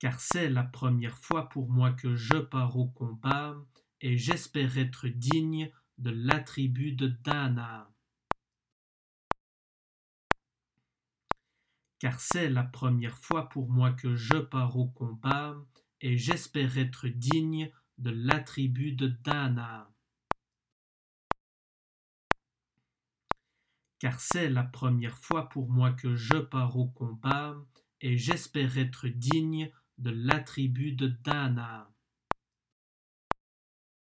car c'est la première fois pour moi que je pars au combat, et j'espère être digne de la tribu de Dana. Car c'est la première fois pour moi que je pars au combat, et j'espère être digne de la tribu de Dana. Car c'est la première fois pour moi que je pars au combat, et j'espère être digne de la tribu de Dana.